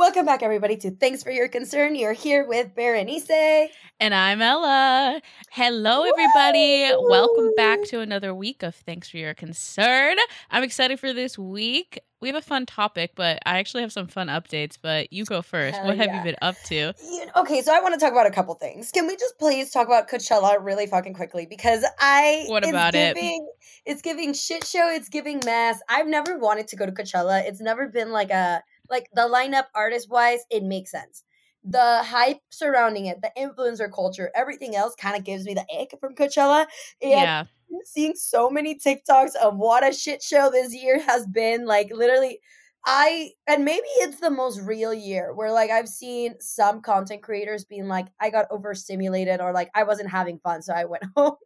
Welcome back, everybody, to Thanks for Your Concern. You're here with Berenice. And I'm Ella. Hello, everybody. Woo! Welcome back to another week of Thanks for Your Concern. I'm excited for this week. We have a fun topic, but I actually have some fun updates. But you go first. Hell what yeah. have you been up to? You know, okay, so I want to talk about a couple things. Can we just please talk about Coachella really fucking quickly? Because I. What about giving, it? It's giving shit show. It's giving mess. I've never wanted to go to Coachella. It's never been like a like the lineup artist wise, it makes sense. The hype surrounding it, the influencer culture, everything else kind of gives me the ick from Coachella. And yeah. seeing so many TikToks of what a shit show this year has been. Like literally I and maybe it's the most real year where like I've seen some content creators being like, I got overstimulated or like I wasn't having fun, so I went home.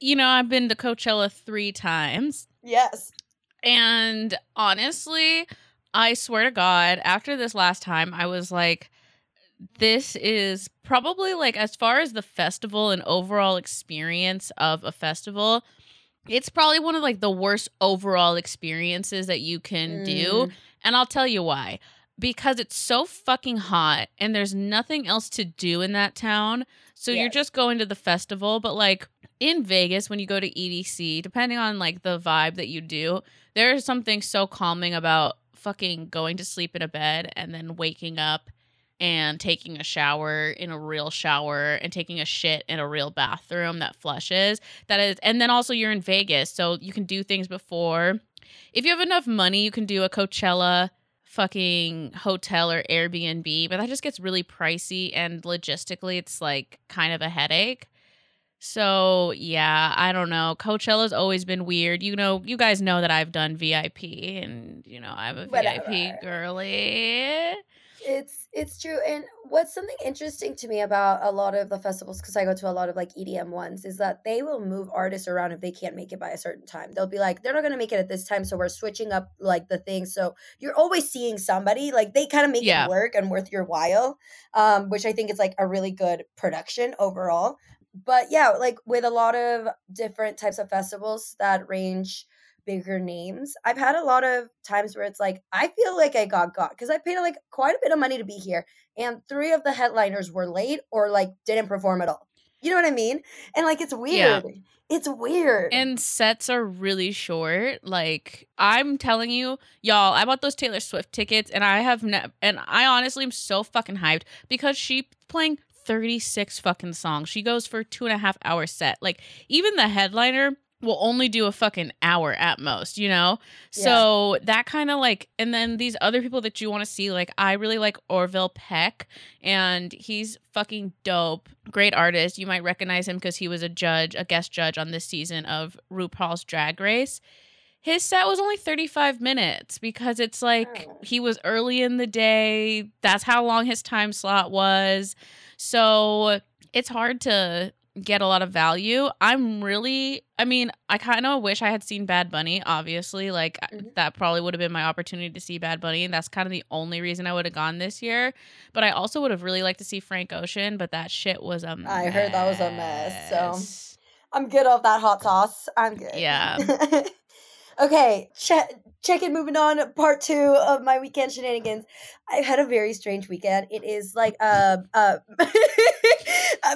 You know, I've been to Coachella three times. Yes. And honestly, I swear to God, after this last time, I was like, this is probably like, as far as the festival and overall experience of a festival, it's probably one of like the worst overall experiences that you can mm. do. And I'll tell you why. Because it's so fucking hot and there's nothing else to do in that town. So yes. you're just going to the festival. But like in Vegas, when you go to EDC, depending on like the vibe that you do, there's something so calming about fucking going to sleep in a bed and then waking up and taking a shower in a real shower and taking a shit in a real bathroom that flushes. That is, and then also you're in Vegas, so you can do things before. If you have enough money, you can do a Coachella fucking hotel or Airbnb, but that just gets really pricey and logistically it's like kind of a headache. So yeah, I don't know. Coachella's always been weird. You know, you guys know that I've done VIP, and you know I'm a Whatever. VIP girly. It's it's true. And what's something interesting to me about a lot of the festivals, because I go to a lot of like EDM ones, is that they will move artists around if they can't make it by a certain time. They'll be like, they're not gonna make it at this time, so we're switching up like the thing. So you're always seeing somebody. Like they kind of make yeah. it work and worth your while. Um, which I think is like a really good production overall but yeah, like with a lot of different types of festivals that range bigger names, I've had a lot of times where it's like I feel like I got got because I paid like quite a bit of money to be here, and three of the headliners were late or like didn't perform at all. You know what I mean? And like it's weird. Yeah. It's weird. And sets are really short. Like I'm telling you, y'all, I bought those Taylor Swift tickets and I have ne- and I honestly am so fucking hyped because she playing 36 fucking songs. She goes for two and a half hour set. Like even the headliner will only do a fucking hour at most, you know? Yeah. So that kind of like, and then these other people that you want to see, like, I really like Orville Peck, and he's fucking dope. Great artist. You might recognize him because he was a judge, a guest judge on this season of RuPaul's Drag Race. His set was only 35 minutes because it's like oh. he was early in the day. That's how long his time slot was. So it's hard to get a lot of value. I'm really, I mean, I kind of wish I had seen Bad Bunny, obviously. Like, mm-hmm. that probably would have been my opportunity to see Bad Bunny. And that's kind of the only reason I would have gone this year. But I also would have really liked to see Frank Ocean, but that shit was a mess. I heard that was a mess. So I'm good off that hot sauce. I'm good. Yeah. okay, check check it moving on part two of my weekend shenanigans i've had a very strange weekend it is like uh uh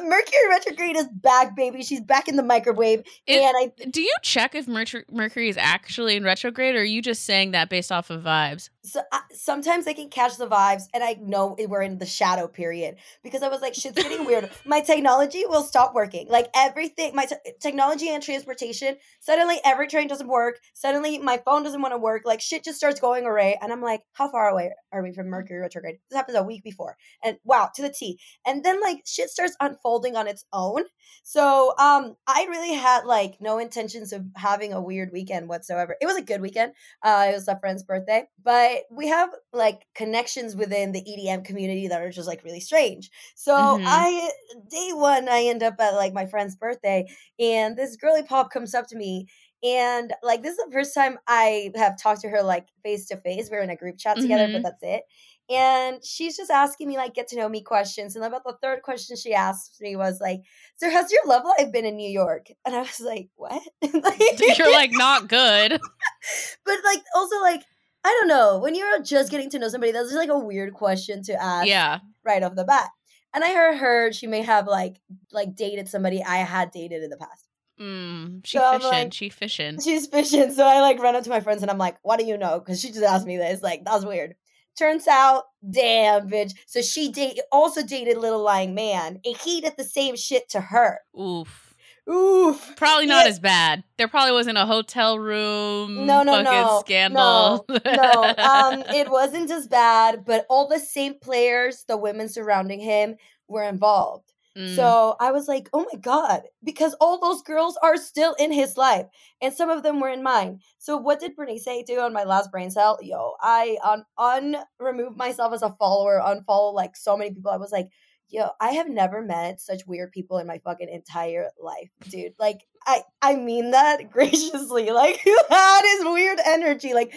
mercury retrograde is back baby she's back in the microwave it, and i do you check if Mercury, mercury is actually in retrograde or are you just saying that based off of vibes so uh, sometimes I can catch the vibes, and I know we're in the shadow period because I was like, shit's getting weird. My technology will stop working. Like everything, my technology and transportation. Suddenly, every train doesn't work. Suddenly, my phone doesn't want to work. Like shit just starts going array, and I'm like, how far away are we from Mercury retrograde? This happens a week before, and wow, to the T. And then like shit starts unfolding on its own. So um, I really had like no intentions of having a weird weekend whatsoever. It was a good weekend. Uh, it was a friend's birthday, but we have like connections within the EDM community that are just like really strange. So mm-hmm. I day one I end up at like my friend's birthday and this girly pop comes up to me and like this is the first time I have talked to her like face to face. We're in a group chat together, mm-hmm. but that's it. And she's just asking me like get to know me questions. And about the third question she asked me was like, So has your love life been in New York? And I was like, What? You're like not good. but like also like I don't know. When you're just getting to know somebody, that's just like a weird question to ask Yeah. right off the bat. And I heard her she may have like like dated somebody I had dated in the past. Mm, she So fishing. like- she fishing. She's fishing, so I like run up to my friends and I'm like, "What do you know?" Because she just asked me this. Like that was weird. Turns out, damn bitch. So she date also dated little lying man, and he did the same shit to her. Oof. Oof. Probably not Yeah. as bad. There probably wasn't a hotel room. No, no, no, Scandal. no, um, it wasn't as bad, but all the same players, the women surrounding him, were involved. Mm. So I was like, oh my God, because all those girls are still in his life and some of them were in mine. So what did Berenice do on my last brain cell? Yo, I un, un removed myself as a follower, unfollow like so many people. I was like, yo, I have never met such weird people in my fucking entire life, dude. Like, I, I mean that graciously. Like, had his weird energy? Like,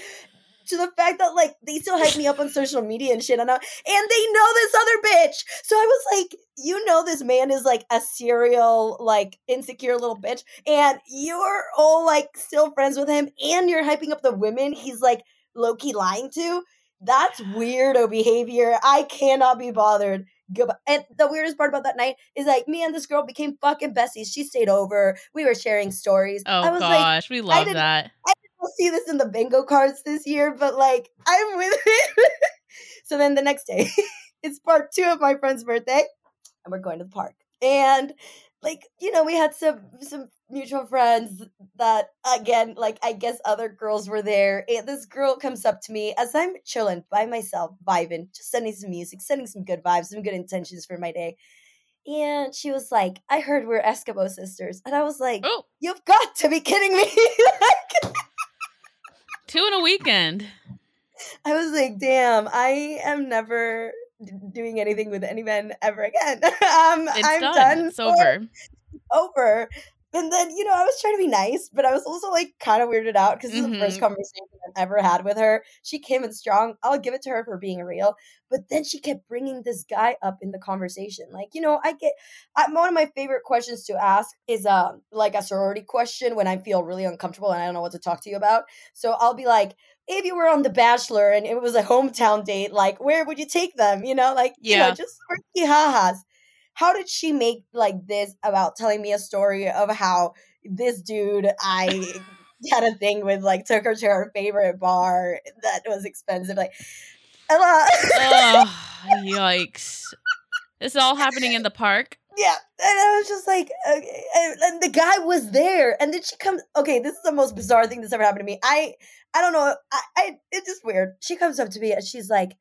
to the fact that like they still hype me up on social media and shit, and, I, and they know this other bitch. So I was like, you know, this man is like a serial, like insecure little bitch, and you're all like still friends with him, and you're hyping up the women he's like low key lying to. That's weirdo behavior. I cannot be bothered. Goodbye. And the weirdest part about that night is like me and this girl became fucking besties. She stayed over. We were sharing stories. Oh I was like, gosh, we love didn't- that. We'll see this in the bingo cards this year, but like I'm with it. so then the next day, it's part two of my friend's birthday, and we're going to the park. And like you know, we had some some mutual friends that again, like I guess other girls were there. And this girl comes up to me as I'm chilling by myself, vibing, just sending some music, sending some good vibes, some good intentions for my day. And she was like, I heard we're Eskimo sisters. And I was like, Oh, You've got to be kidding me. Like, two in a weekend. I was like, damn, I am never doing anything with any men ever again. um, It's I'm done. done. It's over. Over. And then, you know, I was trying to be nice, but I was also like kind of weirded out because is the first conversation I've ever had with her. She came in strong. I'll give it to her for being real. But then she kept bringing this guy up in the conversation. Like, you know, I get I, one of my favorite questions to ask is um like a sorority question when I feel really uncomfortable and I don't know what to talk to you about. So I'll be like, if you were on The Bachelor and it was a hometown date, like where would you take them? You know, like you know, Yeah. just quirky ha-has. How did she make like this about telling me a story of how this dude I had a thing with like took her to her favorite bar that was expensive? Like, Ella, uh, oh, yikes! This is all happening in the park. yeah, and I was just like, okay, and, and the guy was there, and then she comes. Okay, this is the most bizarre thing that's ever happened to me. I, I don't know. I, I, it's just weird. She comes up to me and she's like,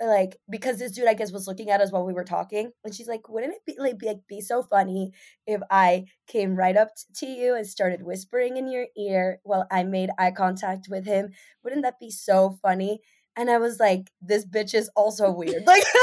like because this dude I guess was looking at us while we were talking, and she's like, wouldn't it be like be, like, be so funny if I came right up t- to you and started whispering in your ear while I made eye contact with him? Wouldn't that be so funny? And I was like, this bitch is also weird. Like.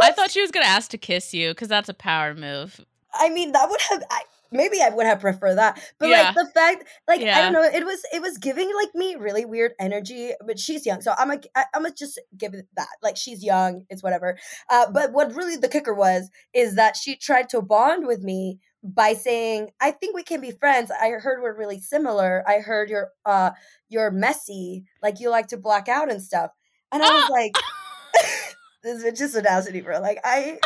I thought she was gonna ask to kiss you because that's a power move. I mean, that would have I, maybe I would have preferred that, but Yeah. like the fact, like I don't know, it was it was giving like me really weird energy. But she's young, so I'm a, I'm gonna just give it that. Like she's young, it's whatever. Uh, but what really the kicker was is that she tried to bond with me by saying, "I think we can be friends. I heard we're really similar. I heard you're uh you're messy, like you like to black out and stuff." And I was Ah! like, "This is just audacity, bro. Like I."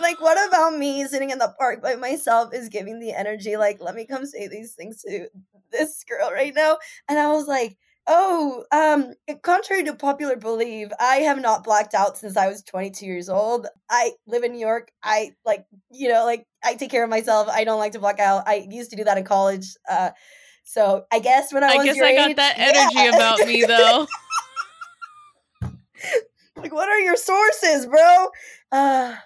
like what about me sitting in the park by myself is giving the energy like let me come say these things to this girl right now? And i was like oh um contrary to popular belief i have not blacked out since i was 22 years old. I live in new york. I like you know like i take care of myself. I don't like to black out. I used to do that in college uh so i guess when i, was like, I was guess I got age- that energy yeah. about me though. like what are your sources bro? Uh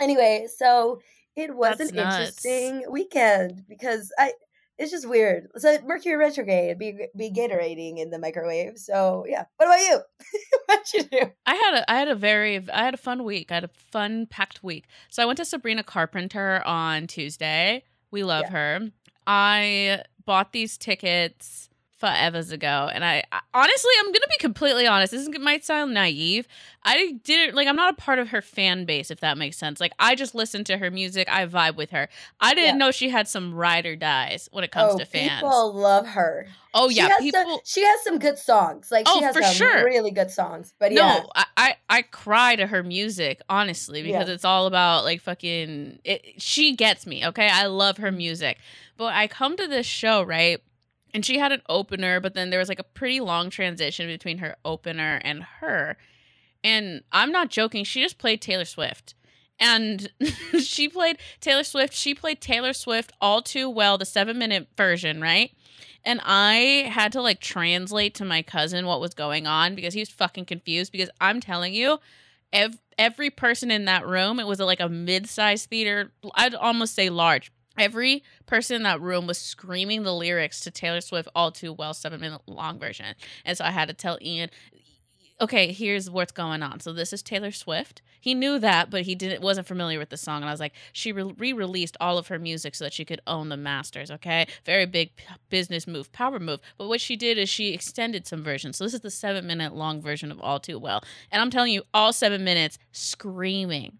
anyway so it was That's an nuts. interesting weekend because i it's just weird so mercury retrograde be be gatorating in the microwave so yeah what about you what you do I had a I had a very I had a fun week. I had a fun packed week. So I went to Sabrina Carpenter on Tuesday. We love Yeah. her. I bought these tickets forever ago, and I, I honestly, I'm gonna be completely honest. This is, might sound naive. I didn't like. I'm not a part of her fan base, if that makes sense. Like, I just listen to her music. I vibe with her. I didn't Yeah. know she had some ride or dies when it comes oh, to fans. people love her. oh She yeah, has people. some, she has some good songs. Like Oh, she has for some sure. really good songs. But yeah, No, I, I I cry to her music honestly because Yeah. it's all about like fucking. It, she gets me. Okay, I love her music, but I come to this show right, and she had an opener, but then there was like a pretty long transition between her opener and her, and I'm not joking. She just played Taylor Swift. And she played Taylor Swift. She played Taylor Swift all too well, the seven minute version, right? And I had to like translate to my cousin what was going on because he was fucking confused. Because I'm telling you, ev- every person in that room, it was like a mid sized theater, I'd almost say large. Every person in that room was screaming the lyrics to Taylor Swift all too well, seven minute long version. And so I had to tell Ian, okay, here's what's going on. So this is Taylor Swift. He knew that, but he didn't wasn't familiar with the song. And I was like, she re- re-released all of her music so that she could own the masters. Okay, very big business move, power move. But what she did is she extended some versions. So this is the seven minute long version of All Too Well. And I'm telling you, all seven minutes screaming.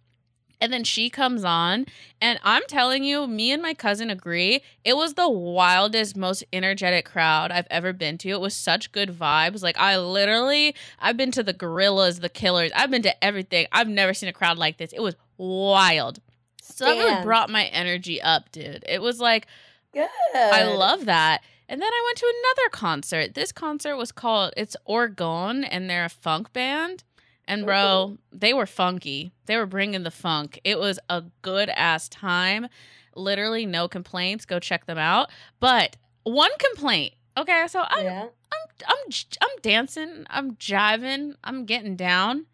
And then she comes on, and I'm telling you, me and my cousin agree. It was the wildest, most energetic crowd I've ever been to. It was such good vibes. Like, I literally, I've been to the Gorillaz, the Killers, I've been to everything. I've never seen a crowd like this. It was wild. So that really brought my energy up, dude. It was like, good. I love that. And then I went to another concert. This concert was called It's Orgone and they're a funk band. And bro, they were funky. They were bringing the funk. It was a good ass time. Literally no complaints. Go check them out. But one complaint. Okay, so I'm yeah. I'm I'm I'm dancing, I'm jiving, I'm getting down,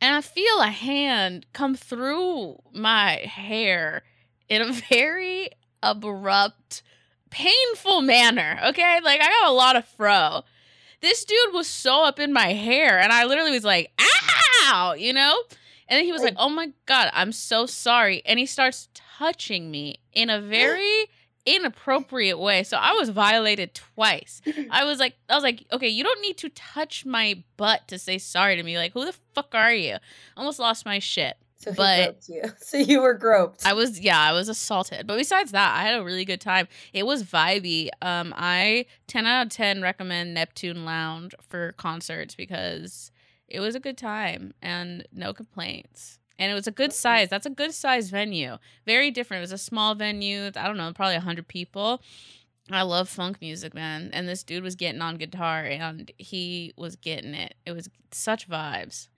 and I feel a hand come through my hair in a very abrupt, painful manner. Okay, like I got a lot of fro. This dude was so up in my hair, and I literally was like, "Ow!" You know. And then he was like, "Oh my god, I'm so sorry," and he starts touching me in a very inappropriate way. So I was violated twice. I was like, I was like, okay, you don't need to touch my butt to say sorry to me. Like, who the fuck are you? Almost lost my shit. So But- you. So you were groped. I was, yeah, I was assaulted. But besides that, I had a really good time. It was vibey. Um, I ten out of ten recommend Neptune Lounge for concerts because it was a good time and no complaints. And it was a good size. That's a good size venue. Very different. It was a small venue. I don't know, probably hundred people. I love funk music, man. And this dude was getting on guitar and he was getting it. It was such vibes.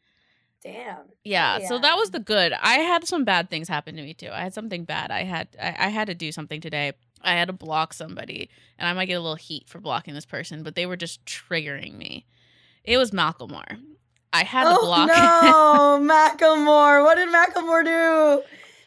Damn. Yeah, so that was the good. I had some bad things happen to me too. I had something bad. I had I, I had to do something today. I had to block somebody, and I might get a little heat for blocking this person, but they were just triggering me. It was Macklemore. I had to oh block. no, Macklemore. What did Macklemore do?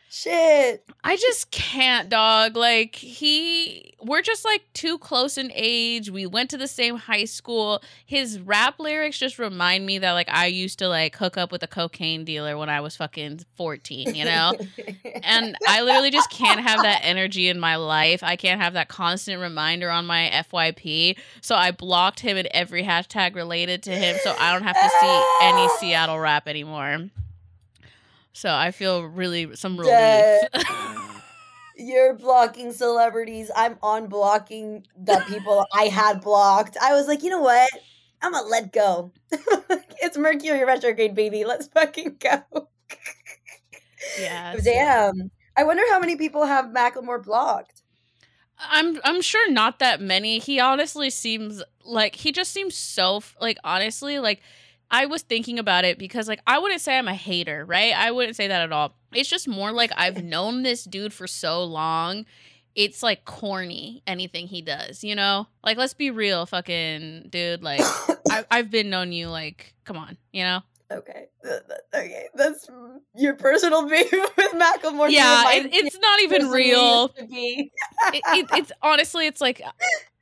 Shit. I just can't, dog. Like he, we're just like too close in age. We went to the same high school. His rap lyrics just remind me that like I used to like hook up with a cocaine dealer when I was fucking fourteen. You know. and I literally just can't have that energy in my life. I can't have that constant reminder on my FYP. So I blocked him in every hashtag related to him so I don't have to see any Seattle rap anymore. So I feel really some relief. You're blocking celebrities. I'm on blocking the people I had blocked. I was like, you know what? I'm gonna let go. it's Mercury retrograde, baby. Let's fucking go. yeah. Damn. I wonder how many people have Macklemore blocked. I'm I'm sure not that many. He honestly seems like he just seems so like honestly like I was thinking about it because like I wouldn't say I'm a hater, right? I wouldn't say that at all. It's just more like I've known this dude for so long. It's like corny anything he does, you know? Like let's be real, fucking dude, like I I've been known you like come on, you know? okay. Okay. That's your personal beef with Macklemore. yeah, it, it's not even real. to be. it, it, it's honestly it's like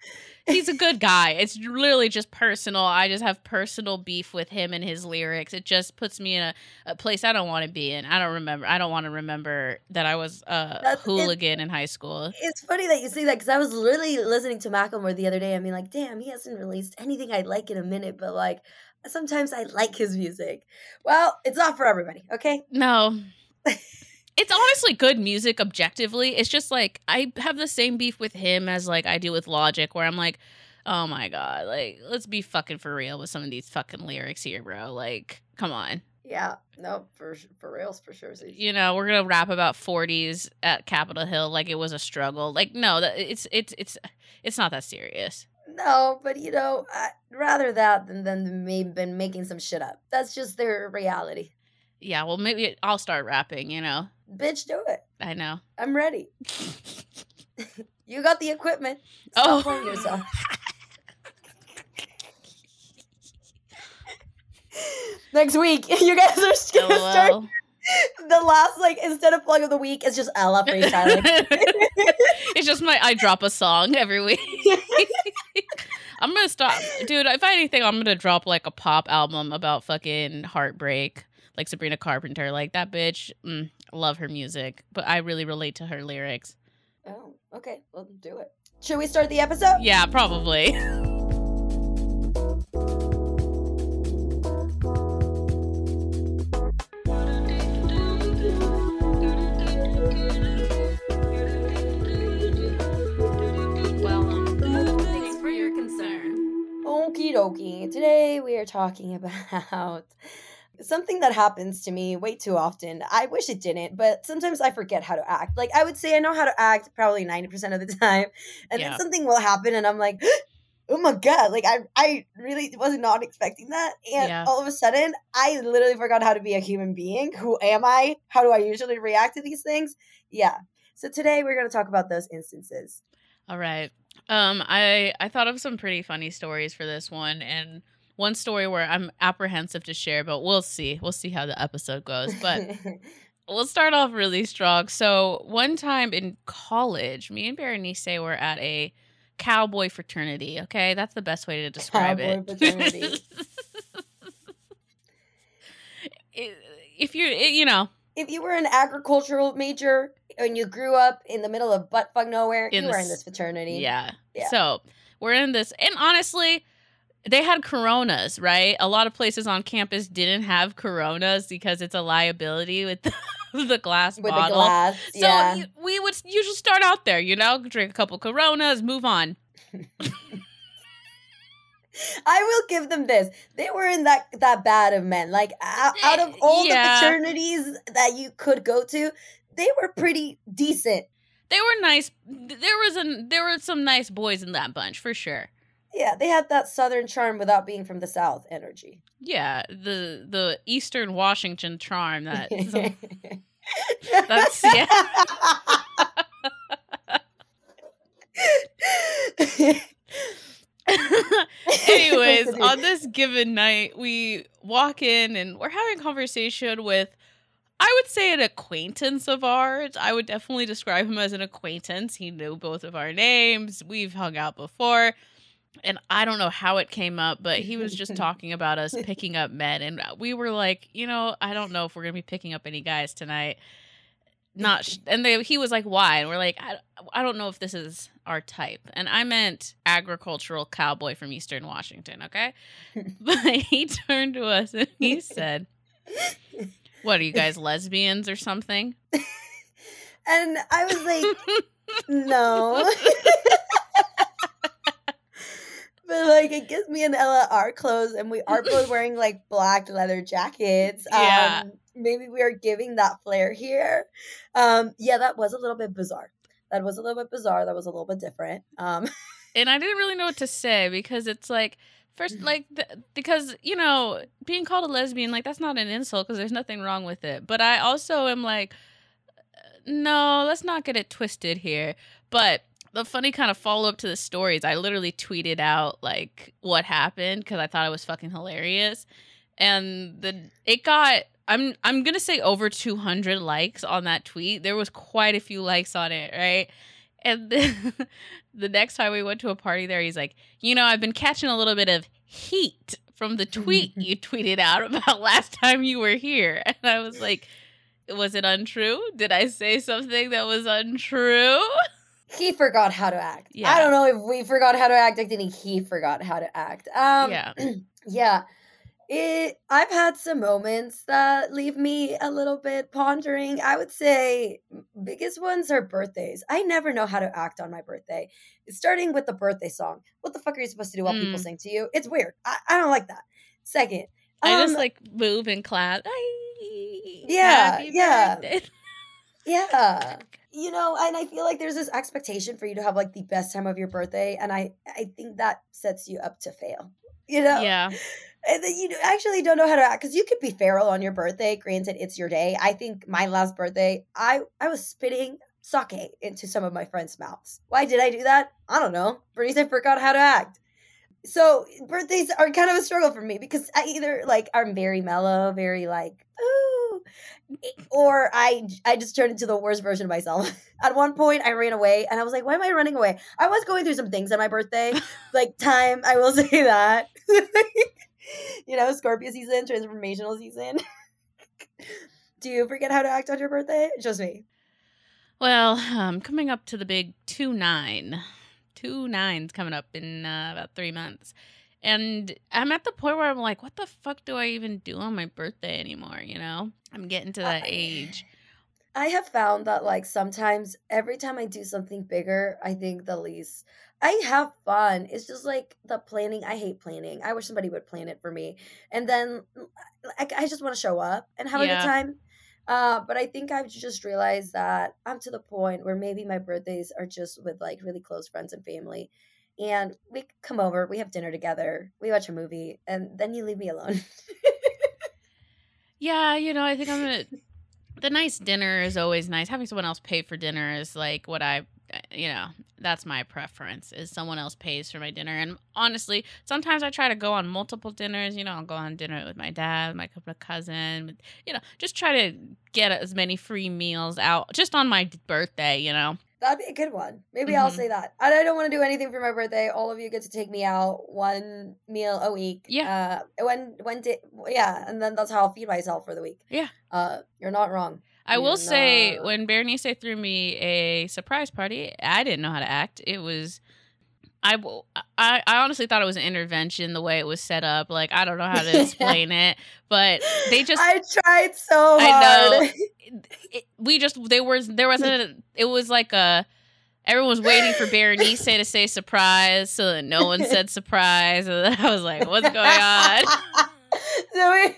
he's a good guy. It's literally just personal. I just have personal beef with him and his lyrics. It just puts me in a, a place I don't want to be in. I don't remember. I don't want to remember that I was a That's- hooligan in high school. It's funny that you say that because I was literally listening to Macklemore the other day. I mean, like, damn, he hasn't released anything I like in a minute, but like, sometimes I like his music. Well, it's not for everybody, okay? No. it's honestly good music objectively. It's just like I have the same beef with him as like I do with Logic where I'm like, "Oh my god, like let's be fucking for real with some of these fucking lyrics here, bro. Like, come on." Yeah, no, for for reals, for sure. You know, we're going to rap about 40s at Capitol Hill like it was a struggle. Like no, that it's it's it's it's not that serious. No, but you know, I, rather that than than me been making some shit up. That's just their reality. Yeah, well maybe I'll start rapping, you know. Bitch, do it. I know. I'm ready. You got the equipment. Stop Oh. yourself. Next week, you guys are gonna start the last like instead of plug of the week, it's just Ella freestyling. it's just my I drop a song every week. I'm gonna stop, dude. If I anything, I'm gonna drop like a pop album about fucking heartbreak, like Sabrina Carpenter. Like that bitch, mm, love her music, but I really relate to her lyrics. oh, okay, well do it. Should we start the episode? Yeah, probably. Well, um, thanks for your concern. Okie dokie. Today we are talking about something that happens to me way too often. I wish it didn't, but sometimes I forget how to act. Like I would say I know how to act probably 90% of the time. And Yeah. then something will happen and I'm like, oh my God. Like I I really was not expecting that. And Yeah. all of a sudden I literally forgot how to be a human being. Who am I? How do I usually react to these things? Yeah. So today we're gonna talk about those instances. All right. Um, I I thought of some pretty funny stories for this one, and one story where I'm apprehensive to share, but we'll see. We'll see how the episode goes. But we'll start off really strong. So one time in college, me and Berenice were at a cowboy fraternity. Okay, that's the best way to describe Cowboy it. fraternity. If you you know if you were an agricultural major and you grew up in the middle of buttfuck nowhere, In you were in this fraternity. Yeah. Yeah. So we're in this, and honestly, they had coronas, right? A lot of places on campus didn't have coronas because it's a liability with the, the glass With bottle. the glass. So yeah. we would usually start out there, you know, drink a couple coronas, move on. I will give them this. They were in that that bad of men. Like out, out of all Yeah. the fraternities that you could go to, they were pretty decent. They were nice. There was a there were some nice boys in that bunch for sure. Yeah, they had that southern charm without being from the south energy. Yeah, the the Eastern Washington charm that That's- yeah. Anyways, on this given night, we walk in and we're having a conversation with, I would say, an acquaintance of ours. I would definitely describe him as an acquaintance. He knew both of our names. We've hung out before. And I don't know how it came up, but he was just talking about us picking up men. And we were like, you know, I don't know if we're going to be picking up any guys tonight. Not, sh- and they, he was like, why? And we're like, I, I don't know if this is our type. And I meant agricultural cowboy from Eastern Washington, okay? but he turned to us and he said, What are you guys, lesbians or something? and I was like, no. But like, it gives me and Ella are clothes, and we are both wearing like black leather jackets. Yeah. Um, maybe we are giving that flair here. Um, yeah, that was a little bit bizarre. That was a little bit bizarre. That was a little bit different. Um, and I didn't really know what to say because it's like, first, like, th- because, you know, being called a lesbian, like, that's not an insult because there's nothing wrong with it. But I also am like, no, let's not get it twisted here. But the funny kind of follow up to the stories. I literally tweeted out like what happened because I thought it was fucking hilarious, and the it got I'm I'm gonna say over 200 likes on that tweet. There was quite a few likes on it, right? And then, the next time we went to a party there, he's like, you know, I've been catching a little bit of heat from the tweet you tweeted out about last time you were here. And I was like, was it untrue? Did I say something that was untrue? he forgot how to act. Yeah. I don't know if we forgot how to act. I think he forgot how to act. Um, yeah. yeah. It. I've had some moments that leave me a little bit pondering. I would say biggest ones are birthdays. I never know how to act on my birthday. Starting with the birthday song. What the fuck are you supposed to do while people Mm. sing to you? It's weird. I, I don't like that. Second, I just um, like move and clap. Yeah, yeah. yeah you know and i feel like there's this expectation for you to have like the best time of your birthday and i i think that sets you up to fail you know? Yeah. and then you actually don't know how to act because you could be feral on your birthday granted it's your day i think my last birthday i i was spitting sake into some of my friends mouths. Why did i do that? I don't know Berenice i forgot how to act. So birthdays are kind of a struggle for me because i either like i'm very mellow very like ooh or I I just turned into the worst version of myself. At one point, I ran away, and I was like, "Why am I running away?" I was going through some things on my birthday, like time. I will say that. you know, Scorpio season, transformational season. Do you forget how to act on your birthday? Just me. Well, um, coming up to the big two nine, two nines coming up in uh, about three months, and I'm at the point where I'm like, what the fuck do I even do on my birthday anymore? You know, I'm getting to that I- age. I have found that like sometimes every time I do something bigger, I think the least I have fun. It's just like the planning. I hate planning. I wish somebody would plan it for me. And then like I just want to show up and have a good time. Uh, but I think I've just realized that I'm to the point where maybe my birthdays are just with like really close friends and family. And we come over, we have dinner together, we watch a movie, and then you leave me alone. Yeah, you know, I think I'm gonna. The nice dinner is always nice. Having someone else pay for dinner is like what I, eh, you know, that's my preference. Is someone else pays for my dinner, and honestly, sometimes I try to go on multiple dinners. You know, I'll go on dinner with my dad, my couple of cousin. You know, just try to get as many free meals out just on my birthday. You know, That'd be a good one. Maybe I'll Mhm. say that. I don't want to do anything for my birthday. All of you get to take me out one meal a week. Yeah. Uh, when when di- yeah, and then that's how I'll feed myself for the week. Yeah. Uh, you're not wrong. I will say when Berenice threw me a surprise party, I didn't know how to act. It was. I, I, I honestly thought it was an intervention the way it was set up. Like I don't know how to explain it, but they just I tried so hard. I know. it, we just there was there wasn't it was like a everyone was waiting for Berenice to say surprise so that no one said surprise and then I was like what's going on so we,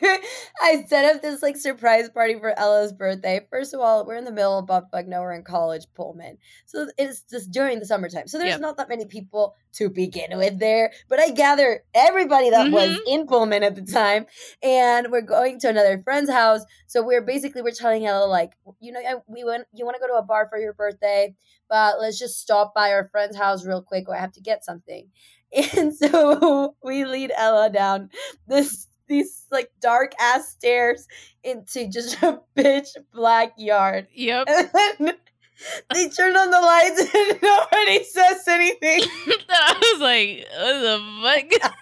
I set up this like surprise party for Ella's birthday. First of all, we're in the middle of Buffalo. Now we're in college, Pullman. So it's just during the summertime. So there's Yep. not that many people to begin with there. But I gather everybody that was Mhm. in Pullman at the time, and we're going to another friend's house. So we're basically we're telling Ella like, you know, we went. You want to go to a bar for your birthday, but let's just stop by our friend's house real quick. Or I have to get something. And so we lead Ella down this these like dark ass stairs into just a pitch black yard. yep. And then they turn on the lights and nobody says anything. I was like what the fuck?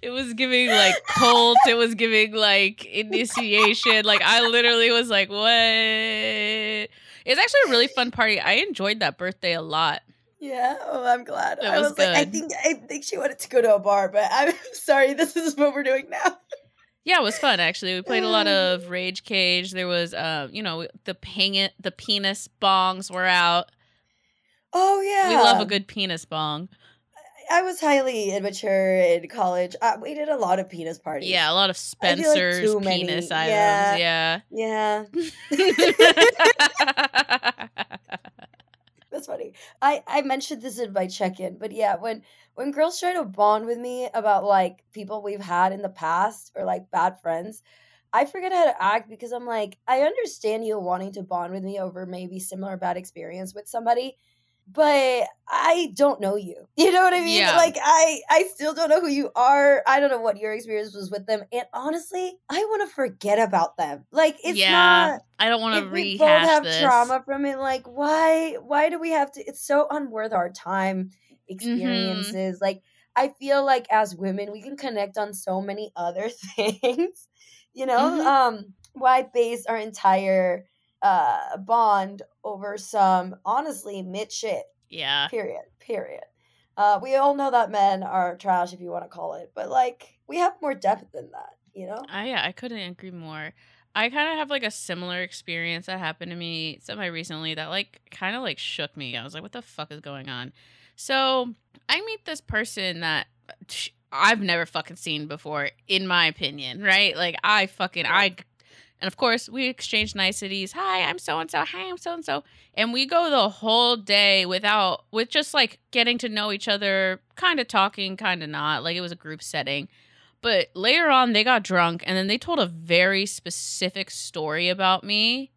It was giving like cult. It was giving like initiation. Like I literally was like what? It's actually a really fun party. I enjoyed that birthday a lot Yeah, oh, I'm glad. It I was was like, I think I think she wanted to go to a bar, but I'm sorry. This is what we're doing now. Yeah, it was fun actually. We played a lot of Rage Cage. There was, uh, you know, the ping the penis bongs were out. Oh yeah, We love a good penis bong. I was highly immature in college. Uh, we did a lot of penis parties. Yeah, a lot of I feel like Spencer's many. penis Yeah. items. yeah, Yeah. that's funny. I I mentioned this in my check-in, but yeah, when when girls try to bond with me about like people we've had in the past or like bad friends, I forget how to act because I'm like, I understand you wanting to bond with me over maybe similar bad experience with somebody, but I don't know you. You know what I mean? Yeah. Like I I still don't know who you are. I don't know what your experience was with them. And honestly, I want to forget about them. Like it's yeah, not I don't want to if we both have this. trauma from it, like why why do we have to it's so unworth our time Mm-hmm. experiences. Like I feel like as women we can connect on so many other things. You know? Mhm. Um why base our entire uh bond over some honestly mid shit. Yeah, Period. Period. Uh we all know that men are trash if you want to call it, but like we have more depth than that, you know? I yeah, I couldn't agree more. I kind of have like a similar experience that happened to me semi recently that like kind of like shook me. I was like, what the fuck is going on? So I meet this person that I've never fucking seen before, in my opinion, right? Like I fucking I, and of course we exchange niceties. Hi, I'm so and so. Hi, I'm so and so, and we go the whole day without with just like getting to know each other, kind of talking, kind of not. Like it was a group setting. But later on, they got drunk and then they told a very specific story about me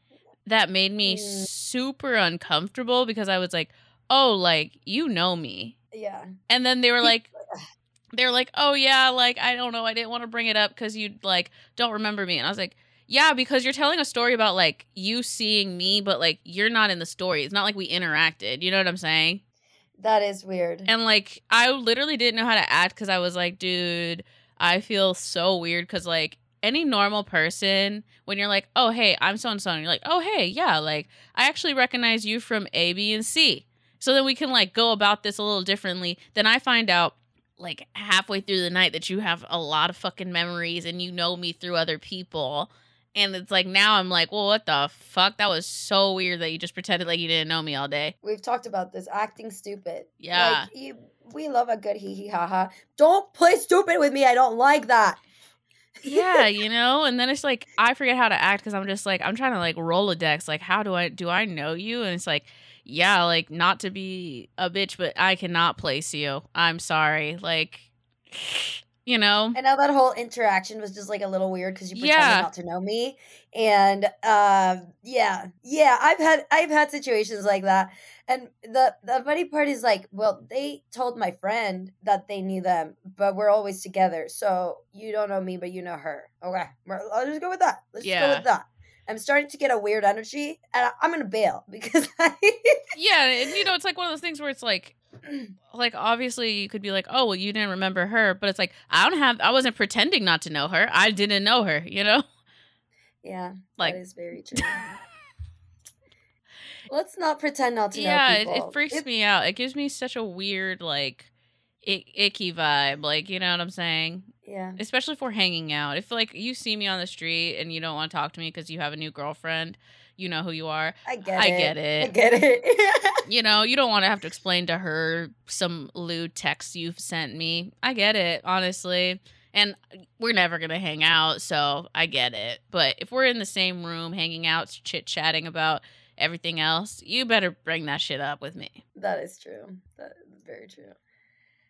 that made me Mm. super uncomfortable because I was like, oh, like, you know me. Yeah. And then they were like, they're like, oh, yeah, like, I don't know. I didn't want to bring it up because you, like, don't remember me. And I was like, yeah, because you're telling a story about, like, you seeing me, but, like, you're not in the story. It's not like we interacted. You know what I'm saying? That is weird. And like I literally didn't know how to act because I was like, dude, I feel so weird because like any normal person, when you're like, oh hey, I'm so and so, and you're like, oh hey, yeah, like I actually recognize you from A, B, and C. So then we can like go about this a little differently. Then I find out like halfway through the night that you have a lot of fucking memories and you know me through other people. And it's like now I'm like, well, what the fuck? That was so weird that you just pretended like you didn't know me all day. We've talked about this acting stupid. Yeah. Like, you, we love a good hee hee ha ha. Don't play stupid with me. I don't like that. yeah, you know, and then it's like I forget how to act because I'm just like I'm trying to like Rolodex. Like, how do I do I know you? And it's like, yeah, like not to be a bitch, but I cannot place you. I'm sorry. Like, you know, And now that whole interaction was just like a little weird because you pretended Yeah. not to know me. And um, yeah, yeah, I've had I've had situations like that. And the the funny part is like, well, they told my friend that they knew them, but we're always together. So you don't know me, but you know her. Okay, I'll just go with that. Let's just go with that. I'm starting to get a weird energy, and I, I'm gonna bail because I. yeah, and you know, it's like one of those things where it's like, like obviously you could be like, oh well, you didn't remember her, but it's like I don't have, I wasn't pretending not to know her. I didn't know her. You know, yeah, like that is very true. Let's not pretend not to yeah, know it, it freaks It- me out. It gives me such a weird like. ick- Icky vibe, like you know what I'm saying. Yeah. especially if we're hanging out. If like you see me on the street and you don't want to talk to me because you have a new girlfriend, you know who you are. I get I it. get I get it. You know, you don't want to have to explain to her some lewd text you've sent me. I get it, honestly. And we're never gonna hang out, so I get it. But if we're in the same room hanging out, chit chatting about everything else, you better bring that shit up with me. that is true. That is very true.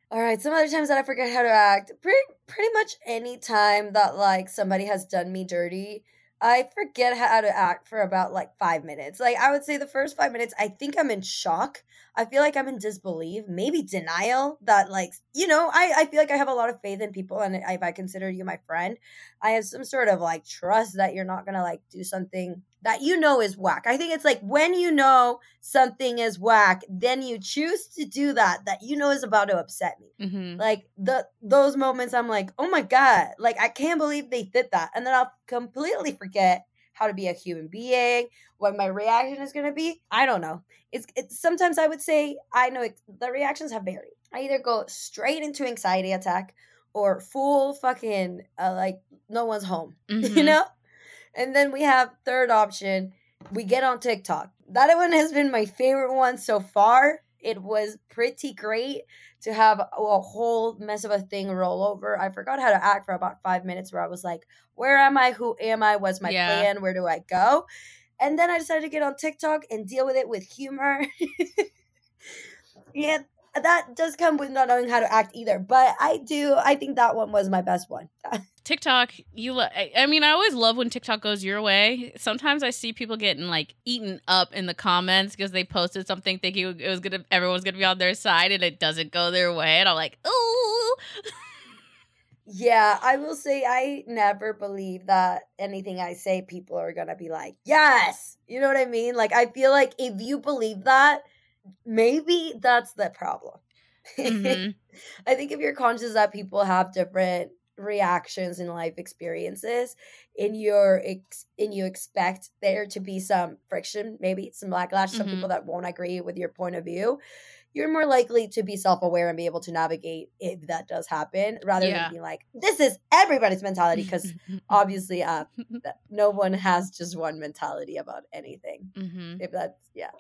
All right, some other times that I forget how to act. Pretty pretty much any time that like somebody has done me dirty, I forget how to act for about like five minutes. Like I would say the first five minutes, I think I'm in shock. I feel like I'm in disbelief, maybe denial that like you know, I, I feel like I have a lot of faith in people and if I consider you my friend, I have some sort of like trust that you're not gonna like do something that you know is whack. I think it's like when you know something is whack, then you choose to do that that you know is about to upset me. Mm-hmm. Like the those moments I'm like, "Oh my god, like I can't believe they did that." And then I'll completely forget how to be a human being, what my reaction is going to be. I don't know. It's, it's sometimes I would say I know it, the reactions have varied. I either go straight into anxiety attack or full fucking uh, like no one's home, you Mhm. know? And then we have third option, we get on TikTok. That one has been my favorite one so far. It was pretty great to have a, whole mess of a thing roll over. I forgot how to act for about five minutes where I was like, where am I? Who am I? What's my Yeah. plan? Where do I go? And then I decided to get on TikTok and deal with it with humor. yeah, that does come with not knowing how to act either. But I do, I think that one was my best one. TikTok, you. lo- I mean, I always love when TikTok goes your way. Sometimes I see people getting like eaten up in the comments because they posted something thinking it was gonna, everyone's gonna be on their side, and it doesn't go their way, and I'm like, ooh. Yeah, I will say I never believe that anything I say people are gonna be like, yes. You know what I mean? Like I feel like if you believe that, maybe that's the problem. Mhm. I think if you're conscious that people have different reactions and life experiences, and you're ex- and you expect there to be some friction, maybe some backlash, some Mhm. people that won't agree with your point of view, you're more likely to be self-aware and be able to navigate if that does happen, rather Yeah. than being like, "This is everybody's mentality," because obviously, uh, no one has just one mentality about anything. Mhm. If that's yeah,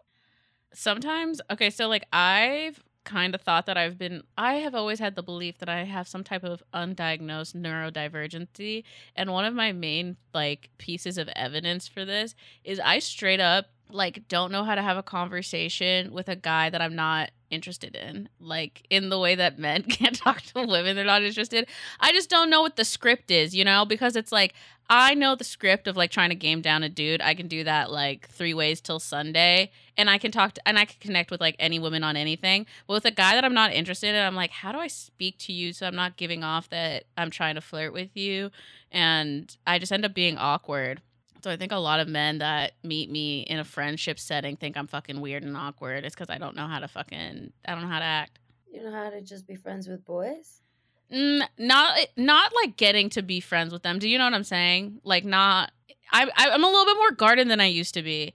sometimes okay so like i've kind of thought that i've been i have always had the belief that i have some type of undiagnosed neurodivergency and one of my main like pieces of evidence for this is i straight up like don't know how to have a conversation with a guy that i'm not interested in like in the way that men can't talk to women they're not interested i just don't know what the script is you know because it's like i know the script of like trying to game down a dude i can do that like three ways till sunday and I can talk to, and I can connect with like any woman on anything. But with a guy that I'm not interested in, I'm like, how do I speak to you so I'm not giving off that I'm trying to flirt with you? And I just end up being awkward. So I think a lot of men that meet me in a friendship setting think I'm fucking weird and awkward. It's because I don't know how to fucking I don't know how to act. you know how to just be friends with boys. Mm, not not like getting to be friends with them. Do you know what I'm saying? Like not. I, I I'm a little bit more guarded than I used to be.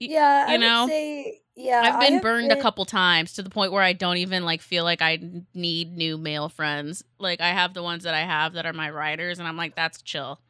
Y- Yeah, I you know? say yeah. I've been burned a couple times to the point where I don't even like feel like I need new male friends. Like I have the ones that I have that are my writers, and I'm like, that's chill.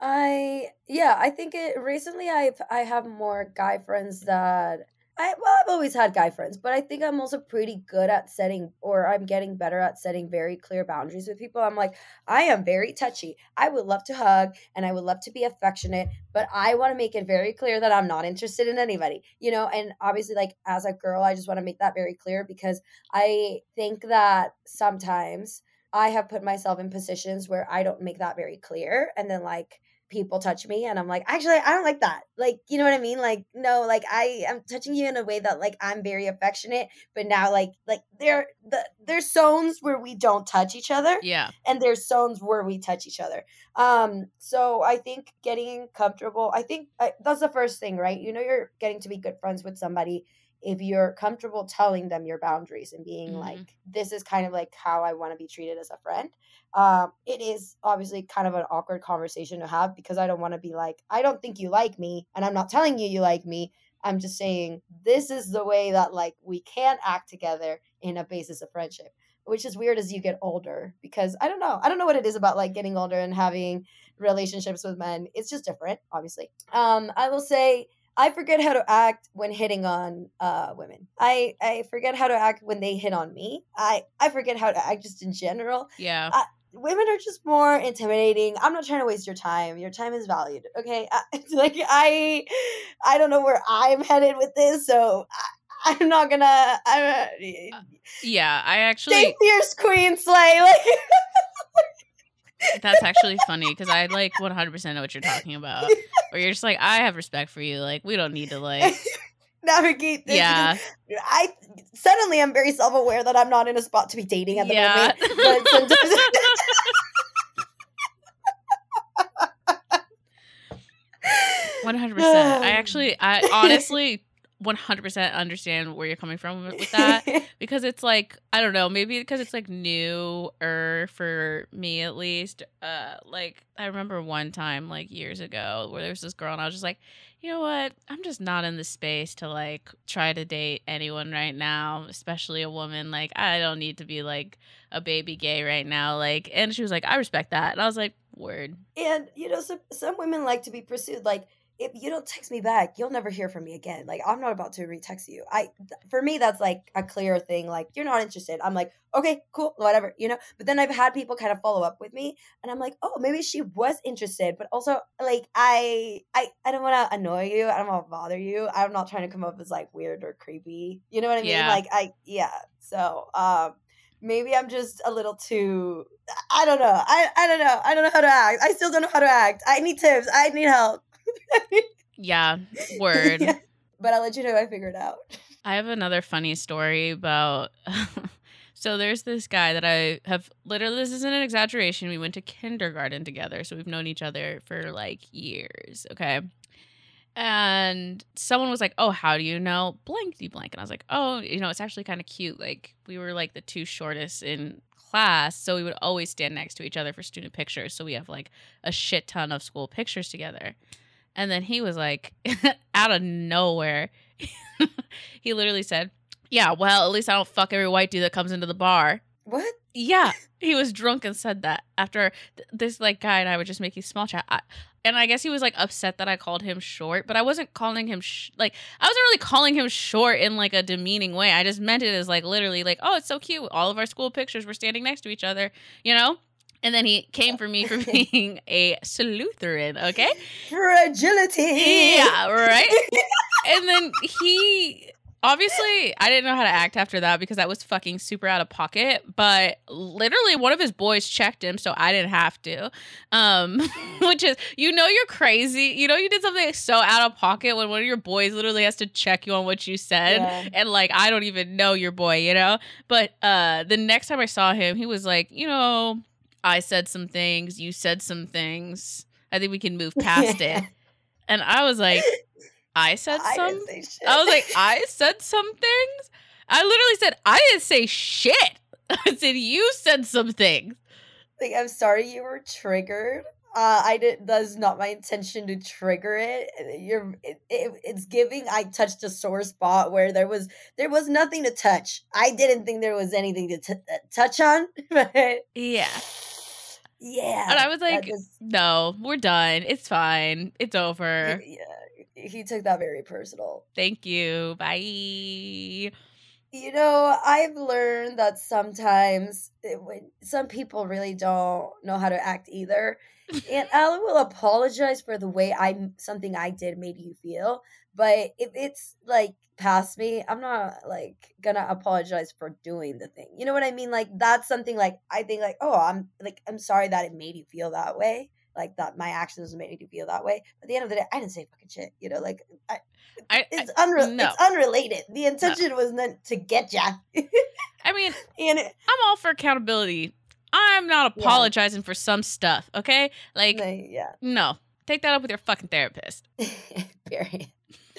I yeah, I think it recently I've I have more guy friends that I well I've always had guy friends, but I think I'm also pretty good at setting or I'm getting better at setting very clear boundaries with people. I'm like, I am very touchy. I would love to hug and I would love to be affectionate, but I want to make it very clear that I'm not interested in anybody. You know, and obviously like as a girl, I just want to make that very clear because I think that sometimes I have put myself in positions where I don't make that very clear. And then like people touch me and I'm like, actually, I don't like that. Like, you know what I mean? Like, no, like I am touching you in a way that like I'm very affectionate, but now like like there the there's zones where we don't touch each other Yeah, and there's zones where we touch each other. Um, so I think getting comfortable, I think I, that's the first thing, right? You know, you're getting to be good friends with somebody if you're comfortable telling them your boundaries and being Mhm. like, this is kind of like how I want to be treated as a friend. Um, it is obviously kind of an awkward conversation to have because I don't want to be like, I don't think you like me, and I'm not telling you you like me. I'm just saying this is the way that like we can act together in a basis of friendship which is weird as you get older because I don't know. I don't know what it is about like getting older and having relationships with men. It's just different, obviously. Um, I will say I forget how to act when hitting on uh women. I I forget how to act when they hit on me. I I forget how to act just in general. yeah. Women are just more intimidating. I'm not trying to waste your time. Your time is valued. Okay, I, like I I don't know where I'm headed with this, so I, I'm not gonna. I'm, yeah, I Stay actually fierce, Queen Slay. Like that's actually funny because I like 100% know what you're talking about. Where you're just like, I have respect for you. Like we don't need to like, navigate this. yeah, because I suddenly I'm very self aware that I'm not in a spot to be dating at the yeah. moment. But sometimes One hundred percent. I actually, I honestly, one hundred percent understand where you're coming from with that because it's like I don't know, maybe because it's like newer for me at least. Uh, like I remember one time like years ago where there was this girl and I was just like, you know what, I'm just not in the space to like try to date anyone right now, especially a woman. Like I don't need to be like a baby gay right now. Like, and she was like, I respect that, and I was like, word. and you know, some some women like to be pursued. Like if you don't text me back, you'll never hear from me again. Like I'm not about to retext you. I for me that's like a clear thing. Like you're not interested. I'm like okay, cool, whatever, you know. But then I've had people kind of follow up with me, and I'm like, oh, maybe she was interested, but also like I I I don't want to annoy you. I don't want to bother you. I'm not trying to come up as like weird or creepy. You know what I mean? Yeah. Like I yeah. So um. maybe I'm just a little too. I don't know. I I don't know. I don't know how to act. I still don't know how to act. I need tips. I need help. Yeah, word. Yeah. But I'll let you know if I figure it out. I have another funny story about. so there's this guy that I have literally. This isn't an exaggeration. We went to kindergarten together, so we've known each other for like years. Okay. And someone was like, "Oh, how do you know blankety blank?" And I was like, "Oh, you know, it's actually kind of cute. Like we were like the two shortest in class, so we would always stand next to each other for student pictures. So we have like a shit ton of school pictures together." And then he was like, out of nowhere, he literally said, Yeah, well, at least I don't fuck every white dude that comes into the bar. What? Yeah, he was drunk and said that after th- this like guy and I were just making small chat. I, and I guess he was like upset that I called him short, but I wasn't calling him sh- like I wasn't really calling him short in like a demeaning way. I just meant it as like literally like, oh, it's so cute. All of our school pictures were standing next to each other, you know. And then he came for me for being a Lutheran, okay? Fragility. Yeah, right. and then he obviously I didn't know how to act after that because that was fucking super out of pocket. But literally one of his boys checked him, so I didn't have to. Um, which is you know you're crazy. You know you did something so out of pocket when one of your boys literally has to check you on what you said. Yeah. And like I don't even know your boy, you know? But uh the next time I saw him, he was like, you know, I said some things, you said some things. I think we can move past it. And I was like, I said I some didn't say shit. I was like, I said some things. I literally said, I didn't say shit. I said, you said some things. like, I'm sorry you were triggered. Uh, I did. That's not my intention to trigger it. You're. It, it, it's giving. I touched a sore spot where there was there was nothing to touch. I didn't think there was anything to t- uh, touch on. But Yeah. Yeah, And I was like, just- no, we're done. It's fine. It's over. yeah, he took that very personal. Thank you. Bye. You know, I've learned that sometimes it, when some people really don't know how to act either, and I will apologize for the way I something I did made you feel. But if it's like past me, I'm not like gonna apologize for doing the thing. You know what I mean? Like that's something like I think like oh I'm like I'm sorry that it made you feel that way. Like that my actions made you feel that way. But at the end of the day, I didn't say fucking shit. You know, like I, I, it's unre- no. it's unrelated. The intention was meant to get ya. I mean, and it, I'm all for accountability. I'm not Yeah. apologizing for some stuff, okay? Like, like, yeah. no. Take that up with your fucking therapist. Period.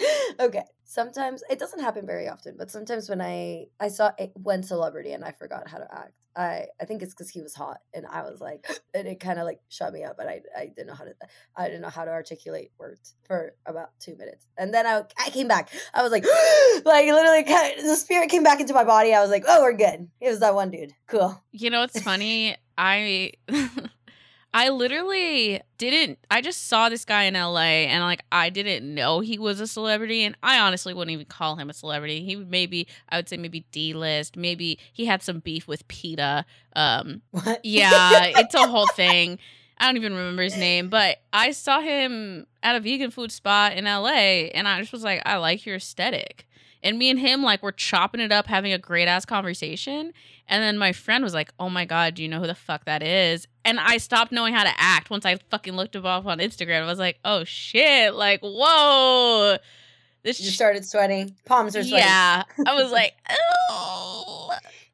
okay. Sometimes it doesn't happen very often, but sometimes when I I saw a, one celebrity and I forgot how to act, I I think it's because he was hot and I was like, and it kind of like shut me up, but I I didn't know how to I didn't know how to articulate words for about two minutes, and then I I came back. I was like, like literally, the spirit came back into my body. I was like, oh, we're good. It was that one dude. Cool. You know what's funny? I I literally didn't I just saw this guy in LA and like I didn't know he was a celebrity and I honestly wouldn't even call him a celebrity. He would maybe I would say maybe D-list, maybe he had some beef with PETA. Um What? yeah, it's a whole thing. I don't even remember his name, but I saw him at a vegan food spot in LA and I just was like, I like your aesthetic. And me and him like were chopping it up, having a great ass conversation. And then my friend was like, Oh my God, do you know who the fuck that is? And I stopped knowing how to act once I fucking looked him up on Instagram. I was like, Oh shit, like, whoa. This You sh- started sweating. Palms are sweating. yeah. I was like, oh.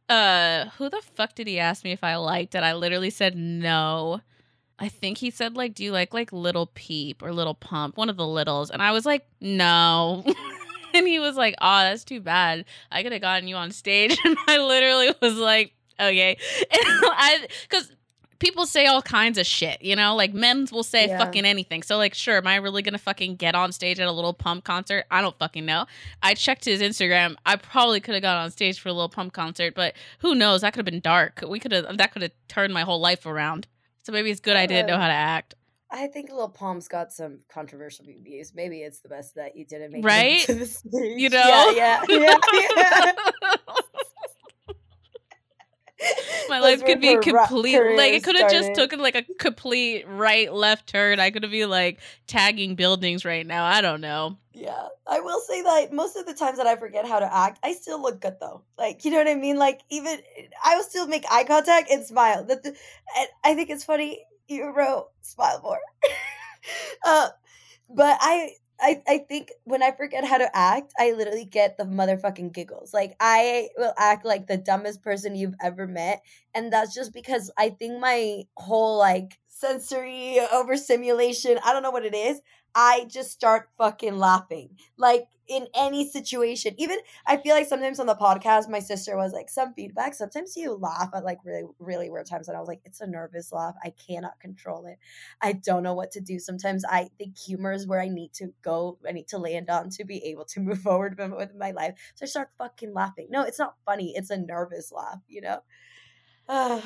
Uh, who the fuck did he ask me if I liked it? I literally said no. I think he said like, "Do you like like Little Peep or Little Pump?" One of the littles, and I was like, "No." and he was like, "Oh, that's too bad. I could have gotten you on stage." And I literally was like, "Okay," because people say all kinds of shit, you know, like men will say Yeah. fucking anything. So like, sure, am I really gonna fucking get on stage at a Little Pump concert? I don't fucking know. I checked his Instagram. I probably could have got on stage for a Little Pump concert, but who knows? That could have been dark. We could have that could have turned my whole life around. So maybe it's good I didn't know how to act. I think Lil Pump's got some controversial views. Maybe it's the best that you didn't make Right? it to the stage. You know? Yeah, yeah, yeah. yeah. my life could be complete. Like it could have just taken like a complete right left turn. I could be like tagging buildings right now. I don't know. Yeah, I will say that most of the times that I forget how to act, I still look good though. Like, you know what I mean? Like, even I will still make eye contact and smile. That I think it's funny you wrote smile more. uh, but I, I, I think when I forget how to act, I literally get the motherfucking giggles. Like, I will act like the dumbest person you've ever met, and that's just because I think my whole like sensory overstimulation. I don't know what it is. I just start fucking laughing. Like in any situation. Even I feel like sometimes on the podcast, my sister was like, some feedback. Sometimes you laugh at like really, really weird times. And I was like, it's a nervous laugh. I cannot control it. I don't know what to do. Sometimes I think humor is where I need to go, I need to land on to be able to move forward with, my life. So I start fucking laughing. No, it's not funny. It's a nervous laugh, you know?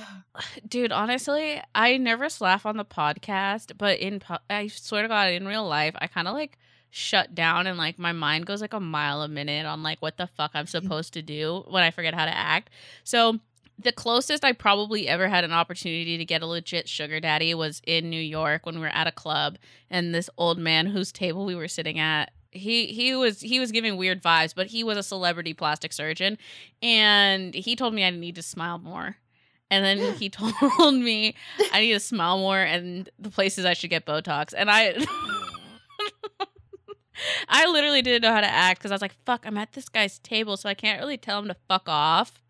Dude, honestly, I nervous laugh on the podcast, but in po- I swear to God, in real life, I kind of like shut down and like my mind goes like a mile a minute on like what the fuck I'm supposed to do when I forget how to act. So the closest I probably ever had an opportunity to get a legit sugar daddy was in New York when we were at a club and this old man whose table we were sitting at he he was he was giving weird vibes but he was a celebrity plastic surgeon and he told me I need to smile more and then he told me I need to smile more and the places I should get Botox. And I I literally didn't know how to act because I was like, fuck, I'm at this guy's table, so I can't really tell him to fuck off.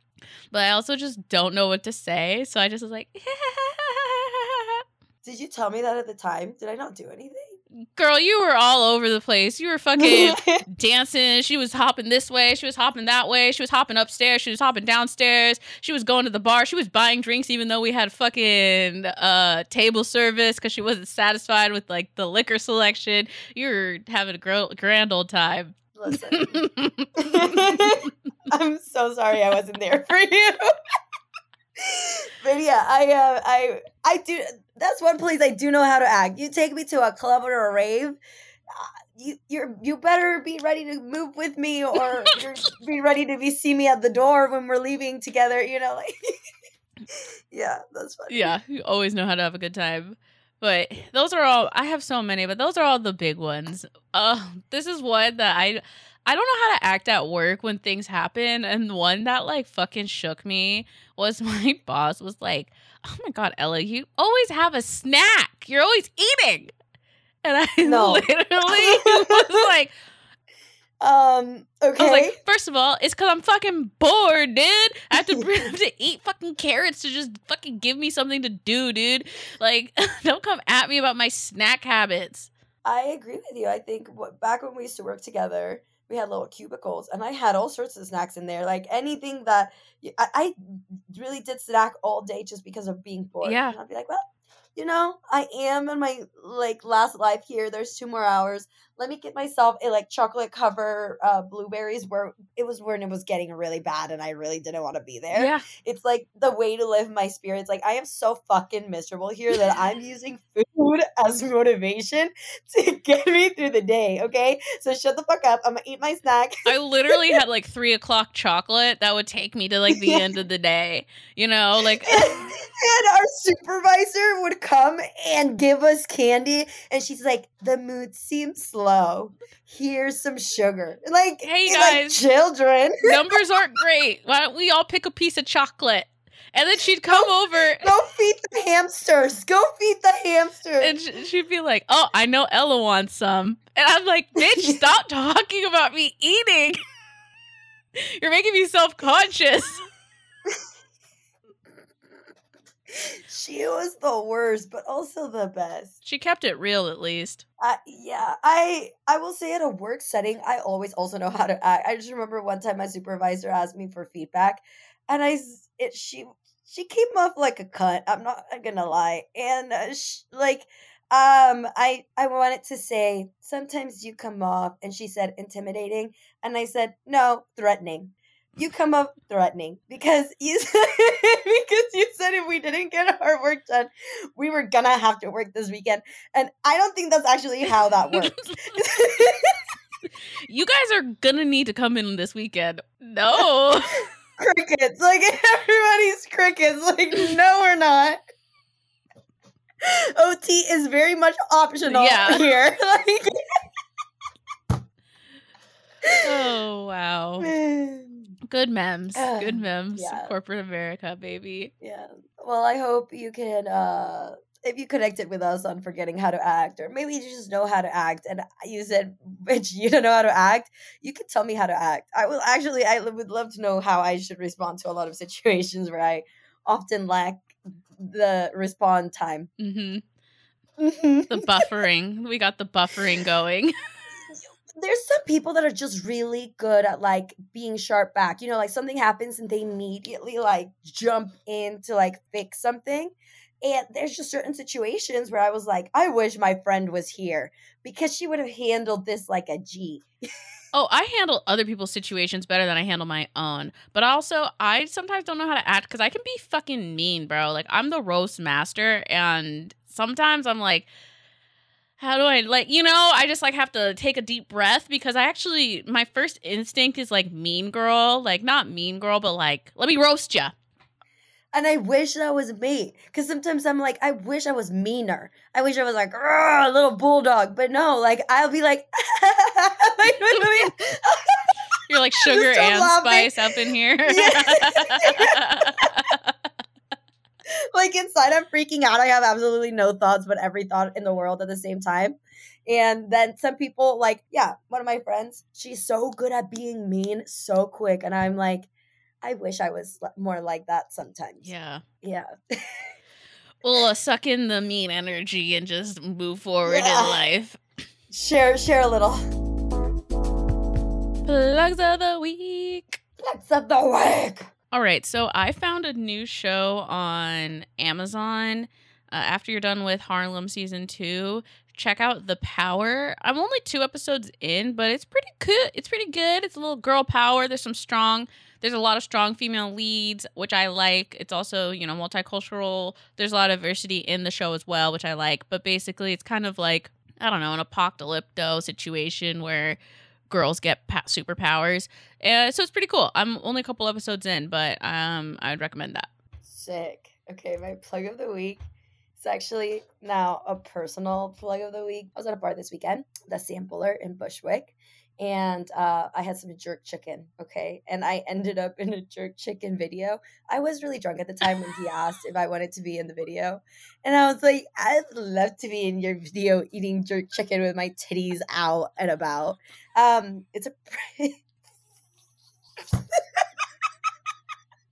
But I also just don't know what to say. So I just was like, Did you tell me that at the time? Did I not do anything? Girl, you were all over the place. You were fucking dancing. She was hopping this way. She was hopping that way. She was hopping upstairs. She was hopping downstairs. She was going to the bar. She was buying drinks, even though we had fucking uh, table service because she wasn't satisfied with like the liquor selection. You were having a gr- grand old time. Listen. I'm so sorry I wasn't there for you. but yeah, I uh, I I do. That's one place I do know how to act. You take me to a club or a rave. Uh, you you're you better be ready to move with me, or you're be ready to be see me at the door when we're leaving together. You know, like yeah, that's funny. yeah, you always know how to have a good time. But those are all I have so many, but those are all the big ones. Uh this is one that I I don't know how to act at work when things happen and one that like fucking shook me was my boss was like, "Oh my god, Ella, you always have a snack. You're always eating." And I No. literally was like, Um. Okay. I was like, first of all, it's because I'm fucking bored, dude. I have to bring have to eat fucking carrots to just fucking give me something to do, dude. Like, don't come at me about my snack habits. I agree with you. I think what, back when we used to work together, we had little cubicles, and I had all sorts of snacks in there. Like anything that I, I really did snack all day just because of being bored. Yeah. and I'd be like, well, you know, I am in my like last life here. There's two more hours. Let me get myself a like chocolate cover uh, blueberries. Where it was when it was getting really bad, and I really didn't want to be there Yeah. it's like the way to live my spirits. Like I am so fucking miserable here that I'm using food as motivation to get me through the day. Okay, so shut the fuck up. I'm gonna eat my snack. I literally had like three o'clock chocolate that would take me to like the end of the day. You know, like and our supervisor would come and give us candy, and she's like, "The mood seems slow. Here's some sugar." Like, Hey, like guys. children, numbers aren't great. Why don't we all pick a piece of chocolate? And then she'd come over go feed the hamsters. Go feed the hamsters. and she'd be like, "Oh, I know Ella wants some," and I'm like, "Bitch, stop talking about me eating. You're making me self conscious." she was the worst, but also the best. She kept it real, at least. Uh, yeah, I I will say at a work setting, I always also know how to act. I just remember one time my supervisor asked me for feedback, and I it she she came off like a cunt. I'm not gonna lie, and uh, sh- like um I I wanted to say sometimes you come off, and she said intimidating, and I said no, threatening. You come up threatening because you because you said if we didn't get our work done, we were gonna have to work this weekend. And I don't think that's actually how that works. You guys are gonna need to come in this weekend. No. crickets. Like everybody's crickets. Like, no, we're not. OT is very much optional Yeah. here. Like, Oh wow. Good memes. Uh, Good memes. yeah. Corporate America, baby. yeah. Well, I hope you can uh if you connected with us on forgetting how to act, or maybe you just know how to act, and you said, "Bitch, you don't know how to act," you could tell me how to act. I will actually. I would love to know how I should respond to a lot of situations where I often lack the respond time. hmm Mhm. The buffering. we got the buffering going. There's some people that are just really good at like being sharp back. You know, like something happens and they immediately like jump in to like fix something. And there's just certain situations where I was like, I wish my friend was here because she would have handled this like a G. Oh, I handle other people's situations better than I handle my own. But also, I sometimes don't know how to act because I can be fucking mean, bro. Like, I'm the roast master, and sometimes I'm like, how do I, like, you know, I just like have to take a deep breath because I actually, my first instinct is like mean girl. Like, not mean girl, but like, let me roast you. And I wish that was me. Because sometimes I'm like, I wish I was meaner. I wish I was like, a little bulldog. But no, like, I'll be like, like You're like sugar and spice up in here. like inside I'm freaking out. I have absolutely no thoughts, but every thought in the world at the same time. And then some people, like, yeah, one of my friends, she's so good at being mean so quick. And I'm like, I wish I was more like that sometimes. yeah. Yeah. We'll uh, suck in the mean energy and just move forward Yeah. in life. Share, share a little. Plugs of the week. Plugs of the week. All right, so I found a new show on Amazon. Uh, after you're done with Harlem season two, check out The Power. I'm only two episodes in, but it's pretty good. It's pretty good. It's a little girl power. There's some strong. There's a lot of strong female leads, which I like. It's also you know multicultural. There's a lot of diversity in the show as well, which I like. But basically, it's kind of like I don't know an apocalypto situation where girls get pa- superpowers. Uh, so it's pretty cool. I'm only a couple episodes in, but um, I would recommend that. Sick. Okay, my plug of the week. It's actually now a personal plug of the week. I was at a bar this weekend, the Sampler in Bushwick, and uh, I had some jerk chicken. Okay, and I ended up in a jerk chicken video. I was really drunk at the time when he asked if I wanted to be in the video, and I was like, I'd love to be in your video eating jerk chicken with my titties out and about. Um, it's a.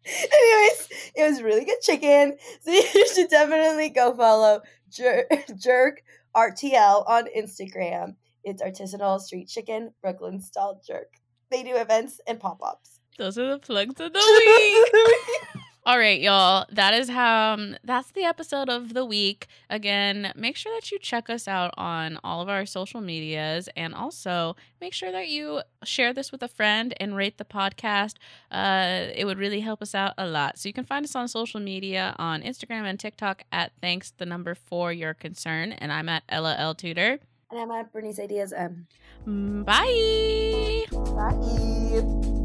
Anyways, it was really good chicken. So you should definitely go follow Jer- Jerk RTL on Instagram. It's artisanal street chicken, Brooklyn style jerk. They do events and pop ups. Those are the plugs of the week. All right, y'all. That is how. Um, that's the episode of the week. Again, make sure that you check us out on all of our social medias, and also make sure that you share this with a friend and rate the podcast. Uh, it would really help us out a lot. So you can find us on social media on Instagram and TikTok at thanks the number for your concern, and I'm at Ella L Tudor. And I'm at Berenice Diaz M. Bye. Bye.